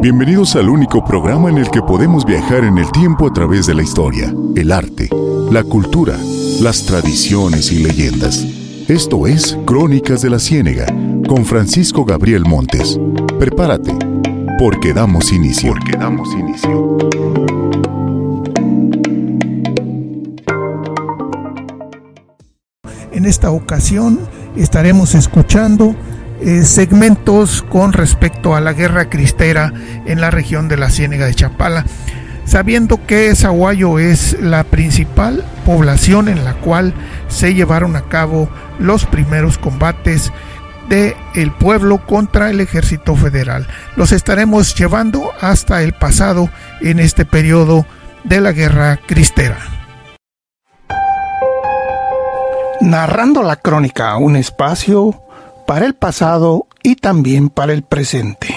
Bienvenidos al único programa en el que podemos viajar en el tiempo a través de la historia, el arte, la cultura, las tradiciones y leyendas. Esto es Crónicas de la Ciénega con Francisco Gabriel Montes. Prepárate, porque damos inicio. Porque damos inicio. En esta ocasión estaremos escuchando eh, segmentos con respecto a la guerra cristera en la región de la Ciénega de Chapala, sabiendo que Zaguayo es la principal población en la cual se llevaron a cabo los primeros combates del el pueblo contra el ejército federal. Los estaremos llevando hasta el pasado en este periodo de la guerra cristera. Narrando la crónica, un espacio para el pasado y también para el presente.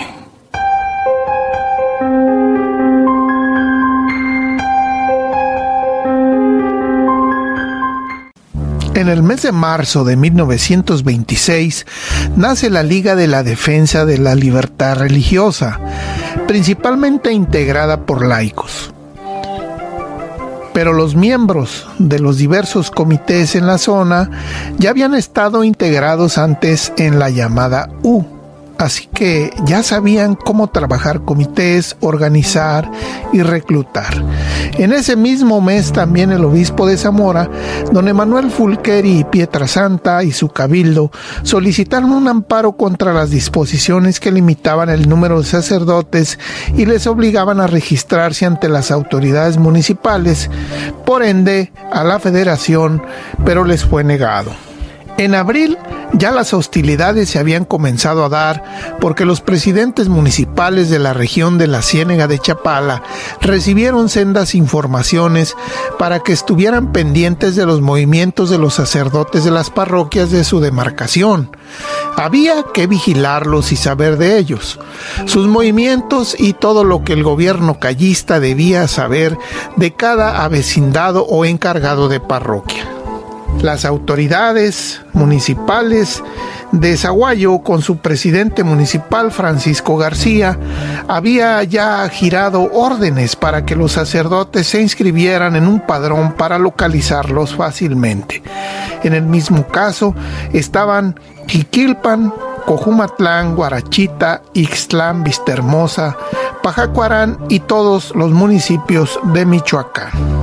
En el mes de marzo de 1926 nace la Liga de la Defensa de la Libertad Religiosa, principalmente integrada por laicos pero los miembros de los diversos comités en la zona ya habían estado integrados antes en la llamada U, así que ya sabían cómo trabajar comités, organizar y reclutar. En ese mismo mes también el obispo de Zamora, don Emanuel Fulqueri y Pietrasanta y su cabildo solicitaron un amparo contra las disposiciones que limitaban el número de sacerdotes y les obligaban a registrarse ante las autoridades municipales, por ende a la federación, pero les fue negado. En abril ya las hostilidades se habían comenzado a dar porque los presidentes municipales de la región de la Ciénega de Chapala recibieron sendas informaciones para que estuvieran pendientes de los movimientos de los sacerdotes de las parroquias de su demarcación. Había que vigilarlos y saber de ellos, sus movimientos y todo lo que el gobierno callista debía saber de cada avecindado o encargado de parroquia las autoridades municipales de Zaguayo con su presidente municipal Francisco García había ya girado órdenes para que los sacerdotes se inscribieran en un padrón para localizarlos fácilmente. En el mismo caso estaban Jiquilpan, Cojumatlán, Guarachita, Ixtlán, Vistahermosa, Pajacuarán y todos los municipios de Michoacán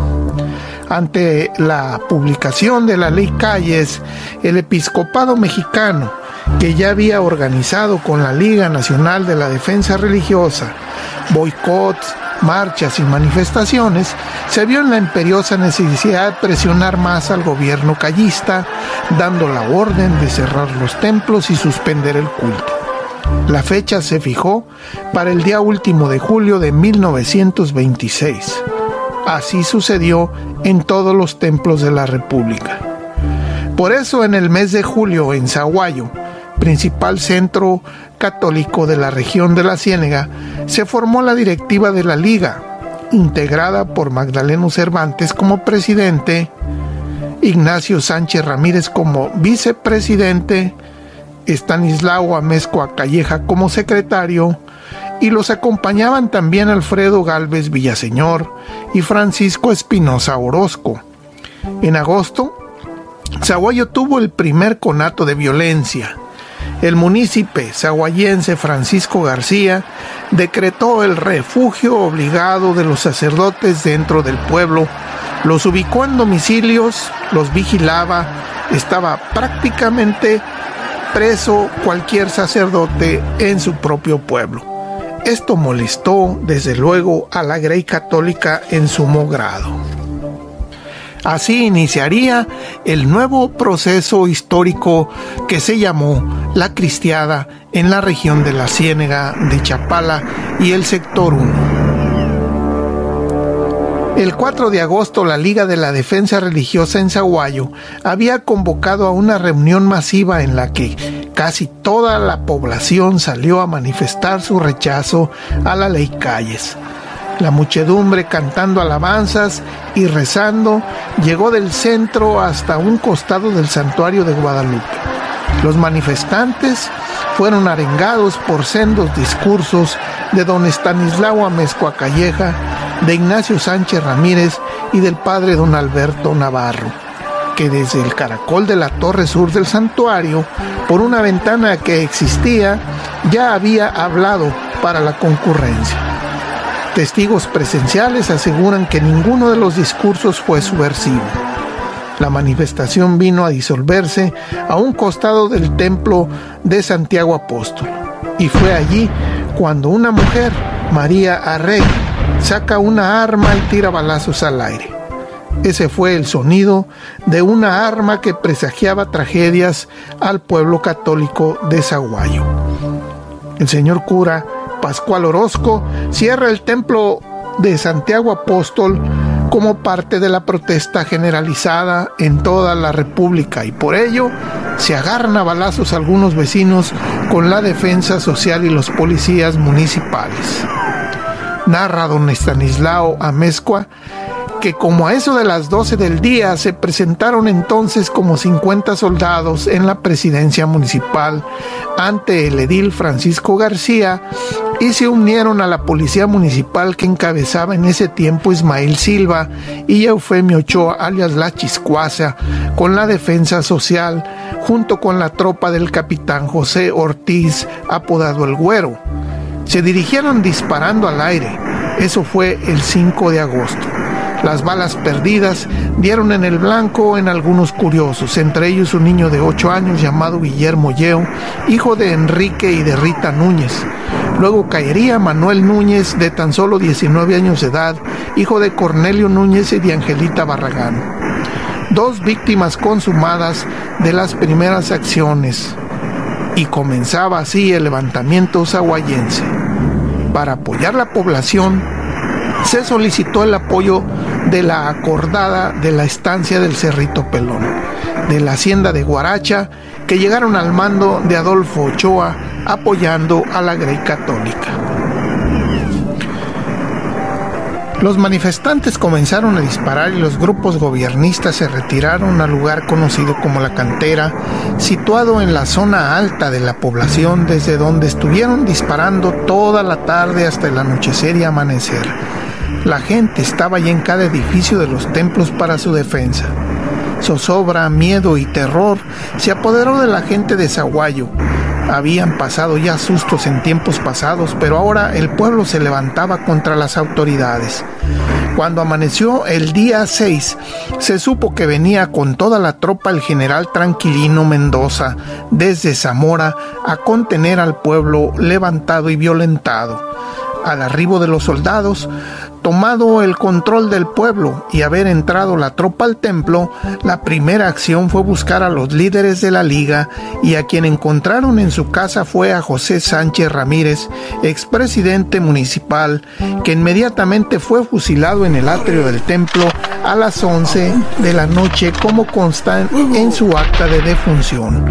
ante la publicación de la ley Calles, el episcopado mexicano, que ya había organizado con la Liga Nacional de la Defensa Religiosa boicots, marchas y manifestaciones, se vio en la imperiosa necesidad de presionar más al gobierno callista, dando la orden de cerrar los templos y suspender el culto. La fecha se fijó para el día último de julio de 1926. Así sucedió en todos los templos de la República. Por eso en el mes de julio en Zaguayo, principal centro católico de la región de la Ciénega, se formó la directiva de la Liga, integrada por Magdaleno Cervantes como presidente, Ignacio Sánchez Ramírez como vicepresidente, Estanislao Amezcoa Calleja como secretario y los acompañaban también Alfredo Galvez Villaseñor y Francisco Espinosa Orozco. En agosto, Zaguayo tuvo el primer conato de violencia. El munícipe zaguayense Francisco García decretó el refugio obligado de los sacerdotes dentro del pueblo, los ubicó en domicilios, los vigilaba, estaba prácticamente preso cualquier sacerdote en su propio pueblo. Esto molestó desde luego a la Grey Católica en sumo grado. Así iniciaría el nuevo proceso histórico que se llamó la Cristiada en la región de la Ciénega de Chapala y el sector 1. El 4 de agosto la Liga de la Defensa Religiosa en Zaguayo había convocado a una reunión masiva en la que casi toda la población salió a manifestar su rechazo a la ley Calles. La muchedumbre cantando alabanzas y rezando llegó del centro hasta un costado del santuario de Guadalupe. Los manifestantes fueron arengados por sendos discursos de don Estanislao Amezcua Calleja, de Ignacio Sánchez Ramírez y del padre don Alberto Navarro, que desde el caracol de la torre sur del santuario, por una ventana que existía, ya había hablado para la concurrencia. Testigos presenciales aseguran que ninguno de los discursos fue subversivo. La manifestación vino a disolverse a un costado del templo de Santiago Apóstol. Y fue allí cuando una mujer, María Arrey, saca una arma y tira balazos al aire. Ese fue el sonido de una arma que presagiaba tragedias al pueblo católico de Zaguayo. El señor cura Pascual Orozco cierra el templo de Santiago Apóstol como parte de la protesta generalizada en toda la República y por ello se agarran a balazos algunos vecinos con la defensa social y los policías municipales. Narra don Estanislao Amezcua que como a eso de las 12 del día se presentaron entonces como 50 soldados en la presidencia municipal ante el edil Francisco García y se unieron a la policía municipal que encabezaba en ese tiempo Ismael Silva y Eufemio Ochoa alias La Chiscuaza con la defensa social junto con la tropa del capitán José Ortiz apodado El Güero. Se dirigieron disparando al aire. Eso fue el 5 de agosto. Las balas perdidas dieron en el blanco en algunos curiosos, entre ellos un niño de 8 años llamado Guillermo Yeo, hijo de Enrique y de Rita Núñez. Luego caería Manuel Núñez, de tan solo 19 años de edad, hijo de Cornelio Núñez y de Angelita Barragán. Dos víctimas consumadas de las primeras acciones. Y comenzaba así el levantamiento zaguayense. Para apoyar la población, se solicitó el apoyo de la acordada de la estancia del Cerrito Pelón, de la hacienda de Guaracha, que llegaron al mando de Adolfo Ochoa apoyando a la Grey Católica. Los manifestantes comenzaron a disparar y los grupos gobiernistas se retiraron al lugar conocido como la cantera, situado en la zona alta de la población desde donde estuvieron disparando toda la tarde hasta el anochecer y amanecer. La gente estaba ya en cada edificio de los templos para su defensa. Zozobra, miedo y terror se apoderó de la gente de Zaguayo. Habían pasado ya sustos en tiempos pasados, pero ahora el pueblo se levantaba contra las autoridades. Cuando amaneció el día 6, se supo que venía con toda la tropa el general Tranquilino Mendoza desde Zamora a contener al pueblo levantado y violentado. Al arribo de los soldados, tomado el control del pueblo y haber entrado la tropa al templo, la primera acción fue buscar a los líderes de la liga y a quien encontraron en su casa fue a José Sánchez Ramírez, expresidente municipal, que inmediatamente fue fusilado en el atrio del templo a las 11 de la noche como consta en su acta de defunción.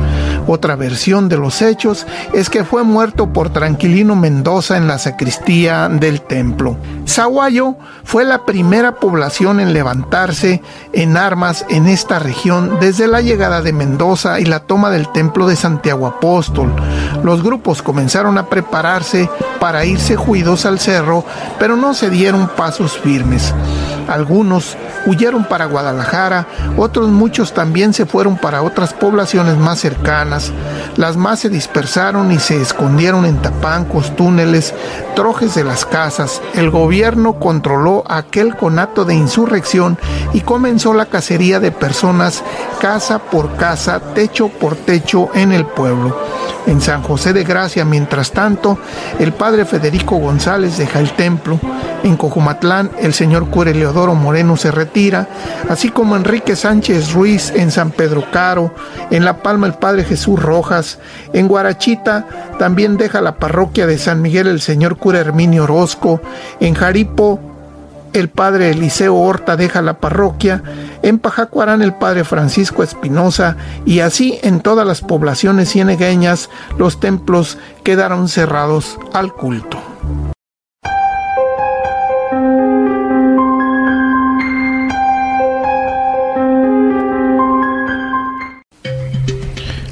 Otra versión de los hechos es que fue muerto por Tranquilino Mendoza en la sacristía del templo. Fue la primera población en levantarse en armas en esta región desde la llegada de Mendoza y la toma del templo de Santiago Apóstol. Los grupos comenzaron a prepararse para irse juidos al cerro, pero no se dieron pasos firmes. Algunos huyeron para Guadalajara, otros muchos también se fueron para otras poblaciones más cercanas. Las más se dispersaron y se escondieron en tapancos, túneles, trojes de las casas. El gobierno controló aquel conato de insurrección y comenzó la cacería de personas casa por casa, techo por techo en el pueblo. En San José de Gracia, mientras tanto, el padre Federico González deja el templo. En Cojumatlán, el señor cura Leodoro Moreno se retira, así como Enrique Sánchez Ruiz en San Pedro Caro, en La Palma el padre Jesús Rojas, en Guarachita también deja la parroquia de San Miguel el señor cura Herminio Orozco, en Jaripo el padre Eliseo Horta deja la parroquia, en Pajacuarán el padre Francisco Espinosa y así en todas las poblaciones cienegueñas los templos quedaron cerrados al culto.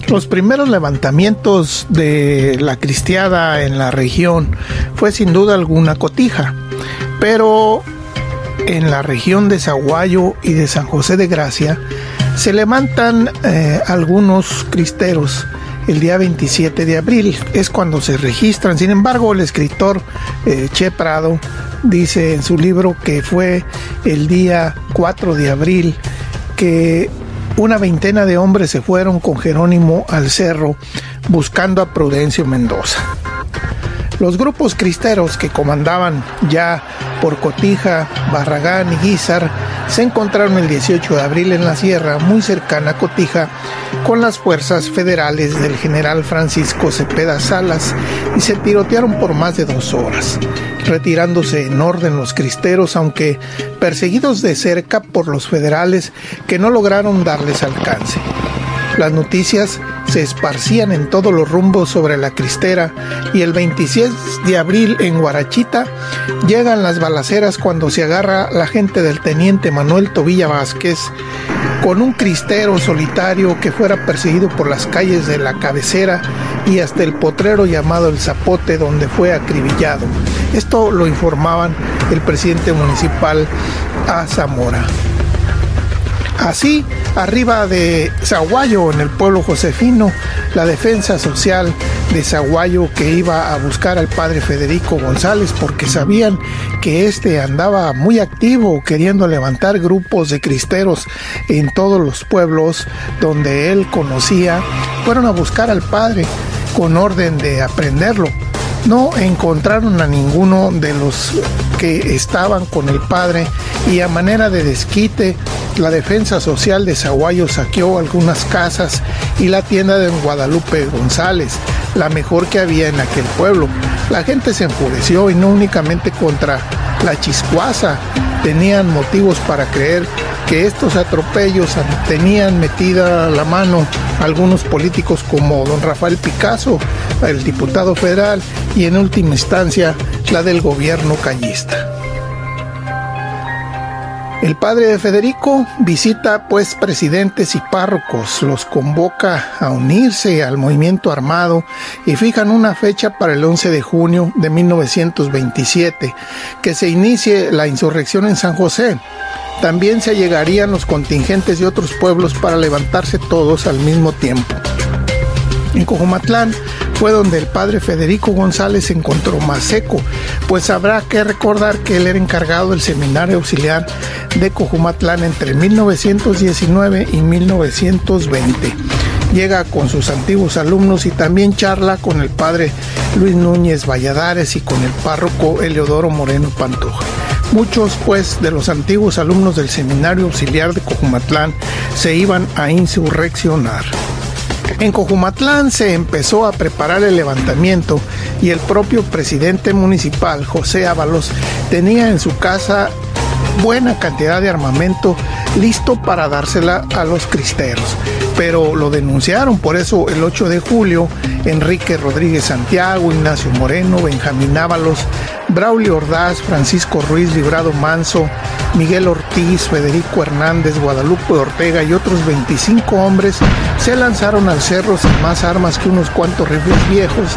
Los primeros levantamientos de la cristiada en la región fue sin duda alguna Cotija, pero en la región de Zaguayo y de San José de Gracia se levantan eh, algunos cristeros el día 27 de abril, es cuando se registran. Sin embargo, el escritor eh, Che Prado dice en su libro que fue el día 4 de abril que una veintena de hombres se fueron con Jerónimo al cerro buscando a Prudencio Mendoza. Los grupos cristeros que comandaban ya por Cotija, Barragán y Guizar se encontraron el 18 de abril en la sierra muy cercana a Cotija con las fuerzas federales del general Francisco Cepeda Salas y se tirotearon por más de dos horas, retirándose en orden los cristeros aunque perseguidos de cerca por los federales que no lograron darles alcance. Las noticias se esparcían en todos los rumbos sobre la cristera y el 26 de abril en Guarachita llegan las balaceras cuando se agarra la gente del teniente Manuel Tobilla Vázquez con un cristero solitario que fuera perseguido por las calles de la cabecera y hasta el potrero llamado El Zapote donde fue acribillado. Esto lo informaban el presidente municipal a Zamora. Así, arriba de Zaguayo, en el pueblo josefino, la defensa social de Zaguayo que iba a buscar al padre Federico González porque sabían que éste andaba muy activo queriendo levantar grupos de cristeros en todos los pueblos donde él conocía, fueron a buscar al padre con orden de aprenderlo. No encontraron a ninguno de los que estaban con el padre y a manera de desquite la defensa social de Zaguayo saqueó algunas casas y la tienda de Guadalupe González, la mejor que había en aquel pueblo. La gente se enfureció y no únicamente contra la chiscuaza, tenían motivos para creer que estos atropellos tenían metida la mano algunos políticos como don Rafael Picasso, el diputado federal, y en última instancia la del gobierno callista. El padre de Federico visita pues presidentes y párrocos, los convoca a unirse al movimiento armado y fijan una fecha para el 11 de junio de 1927, que se inicie la insurrección en San José. También se llegarían los contingentes de otros pueblos para levantarse todos al mismo tiempo. En Cojumatlán fue donde el padre Federico González se encontró más seco, pues habrá que recordar que él era encargado del seminario auxiliar de Cojumatlán entre 1919 y 1920. Llega con sus antiguos alumnos y también charla con el padre Luis Núñez Valladares y con el párroco Eleodoro Moreno Pantoja. Muchos, pues, de los antiguos alumnos del Seminario Auxiliar de Cojumatlán se iban a insurreccionar. En Cojumatlán se empezó a preparar el levantamiento y el propio presidente municipal, José Ábalos, tenía en su casa buena cantidad de armamento listo para dársela a los cristeros. Pero lo denunciaron, por eso el 8 de julio, Enrique Rodríguez Santiago, Ignacio Moreno, Benjamín Ábalos, Braulio Ordaz, Francisco Ruiz Librado Manso, Miguel Ortiz, Federico Hernández, Guadalupe Ortega y otros 25 hombres se lanzaron al cerro sin más armas que unos cuantos rifles viejos,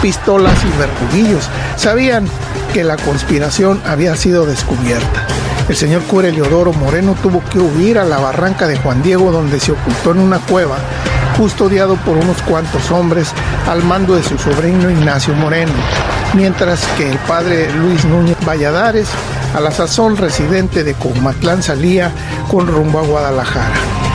pistolas y verduguillos. Sabían que la conspiración había sido descubierta. El señor cura Eleodoro Moreno tuvo que huir a la barranca de Juan Diego donde se ocultó en una cueva, custodiado por unos cuantos hombres al mando de su sobrino Ignacio Moreno mientras que el padre Luis Núñez Valladares, a la sazón residente de Comatlán, salía con rumbo a Guadalajara.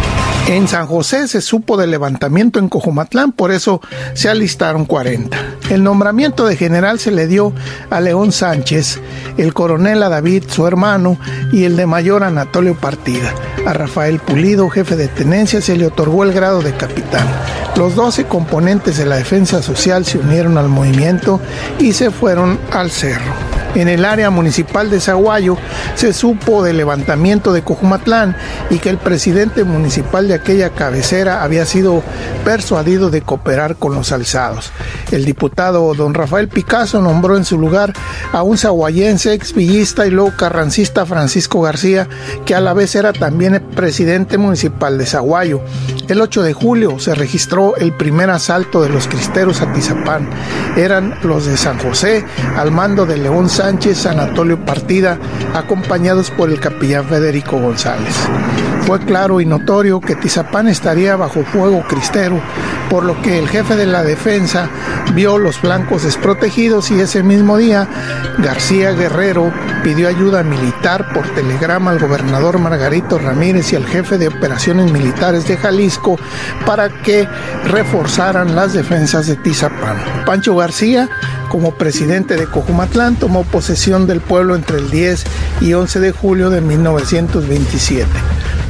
En San José se supo del levantamiento en Cojumatlán, por eso se alistaron 40. El nombramiento de general se le dio a León Sánchez, el coronel a David, su hermano, y el de mayor Anatolio Partida. A Rafael Pulido, jefe de tenencia, se le otorgó el grado de capitán. Los 12 componentes de la defensa social se unieron al movimiento y se fueron al cerro. En el área municipal de Zaguayo se supo del levantamiento de Cojumatlán y que el presidente municipal de aquella cabecera había sido persuadido de cooperar con los alzados. El diputado don Rafael Picasso nombró en su lugar a un zaguayense exvillista y luego carrancista Francisco García, que a la vez era también el presidente municipal de Zaguayo. El 8 de julio se registró el primer asalto de los cristeros a Tizapán. Eran los de San José, al mando de León Sánchez, Anatolio Partida, acompañados por el capellán Federico González. Fue claro y notorio que Tizapán estaría bajo fuego cristero, por lo que el jefe de la defensa vio los flancos desprotegidos y ese mismo día García Guerrero pidió ayuda militar por telegrama al gobernador Margarito Ramírez y al jefe de operaciones militares de Jalisco para que reforzaran las defensas de Tizapán. Pancho García, como presidente de Cojumatlán, tomó posesión del pueblo entre el 10 y 11 de julio de 1927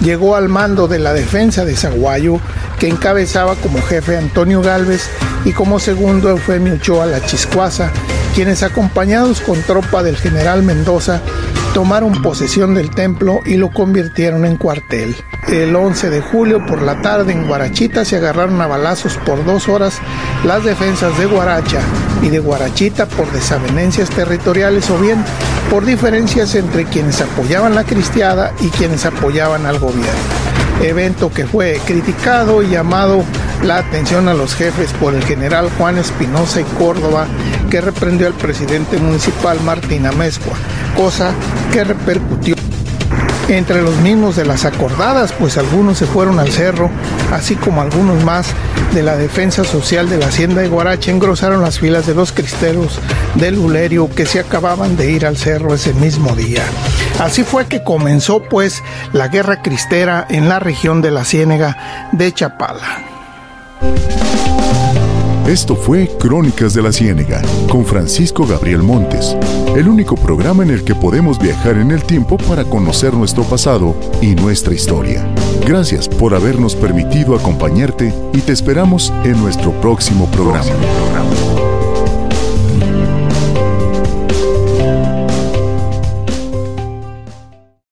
llegó al mando de la defensa de Zaguayo, que encabezaba como jefe Antonio Galvez y como segundo Eufemio Ochoa La Chiscuaza, quienes acompañados con tropa del general Mendoza tomaron posesión del templo y lo convirtieron en cuartel. El 11 de julio por la tarde en Guarachita se agarraron a balazos por dos horas las defensas de Guaracha y de Guarachita por desavenencias territoriales o bien por diferencias entre quienes apoyaban la cristiada y quienes apoyaban al gobierno. Evento que fue criticado y llamado la atención a los jefes por el general Juan Espinosa y Córdoba, que reprendió al presidente municipal Martín Amezcua, cosa que repercutió entre los mismos de las acordadas, pues algunos se fueron al cerro, así como algunos más de la defensa social de la hacienda de Guarache engrosaron las filas de los cristeros del Ulerio que se acababan de ir al cerro ese mismo día. Así fue que comenzó pues la guerra cristera en la región de la Ciénega de Chapala. Esto fue Crónicas de la Ciénega con Francisco Gabriel Montes, el único programa en el que podemos viajar en el tiempo para conocer nuestro pasado y nuestra historia. Gracias por habernos permitido acompañarte y te esperamos en nuestro próximo programa.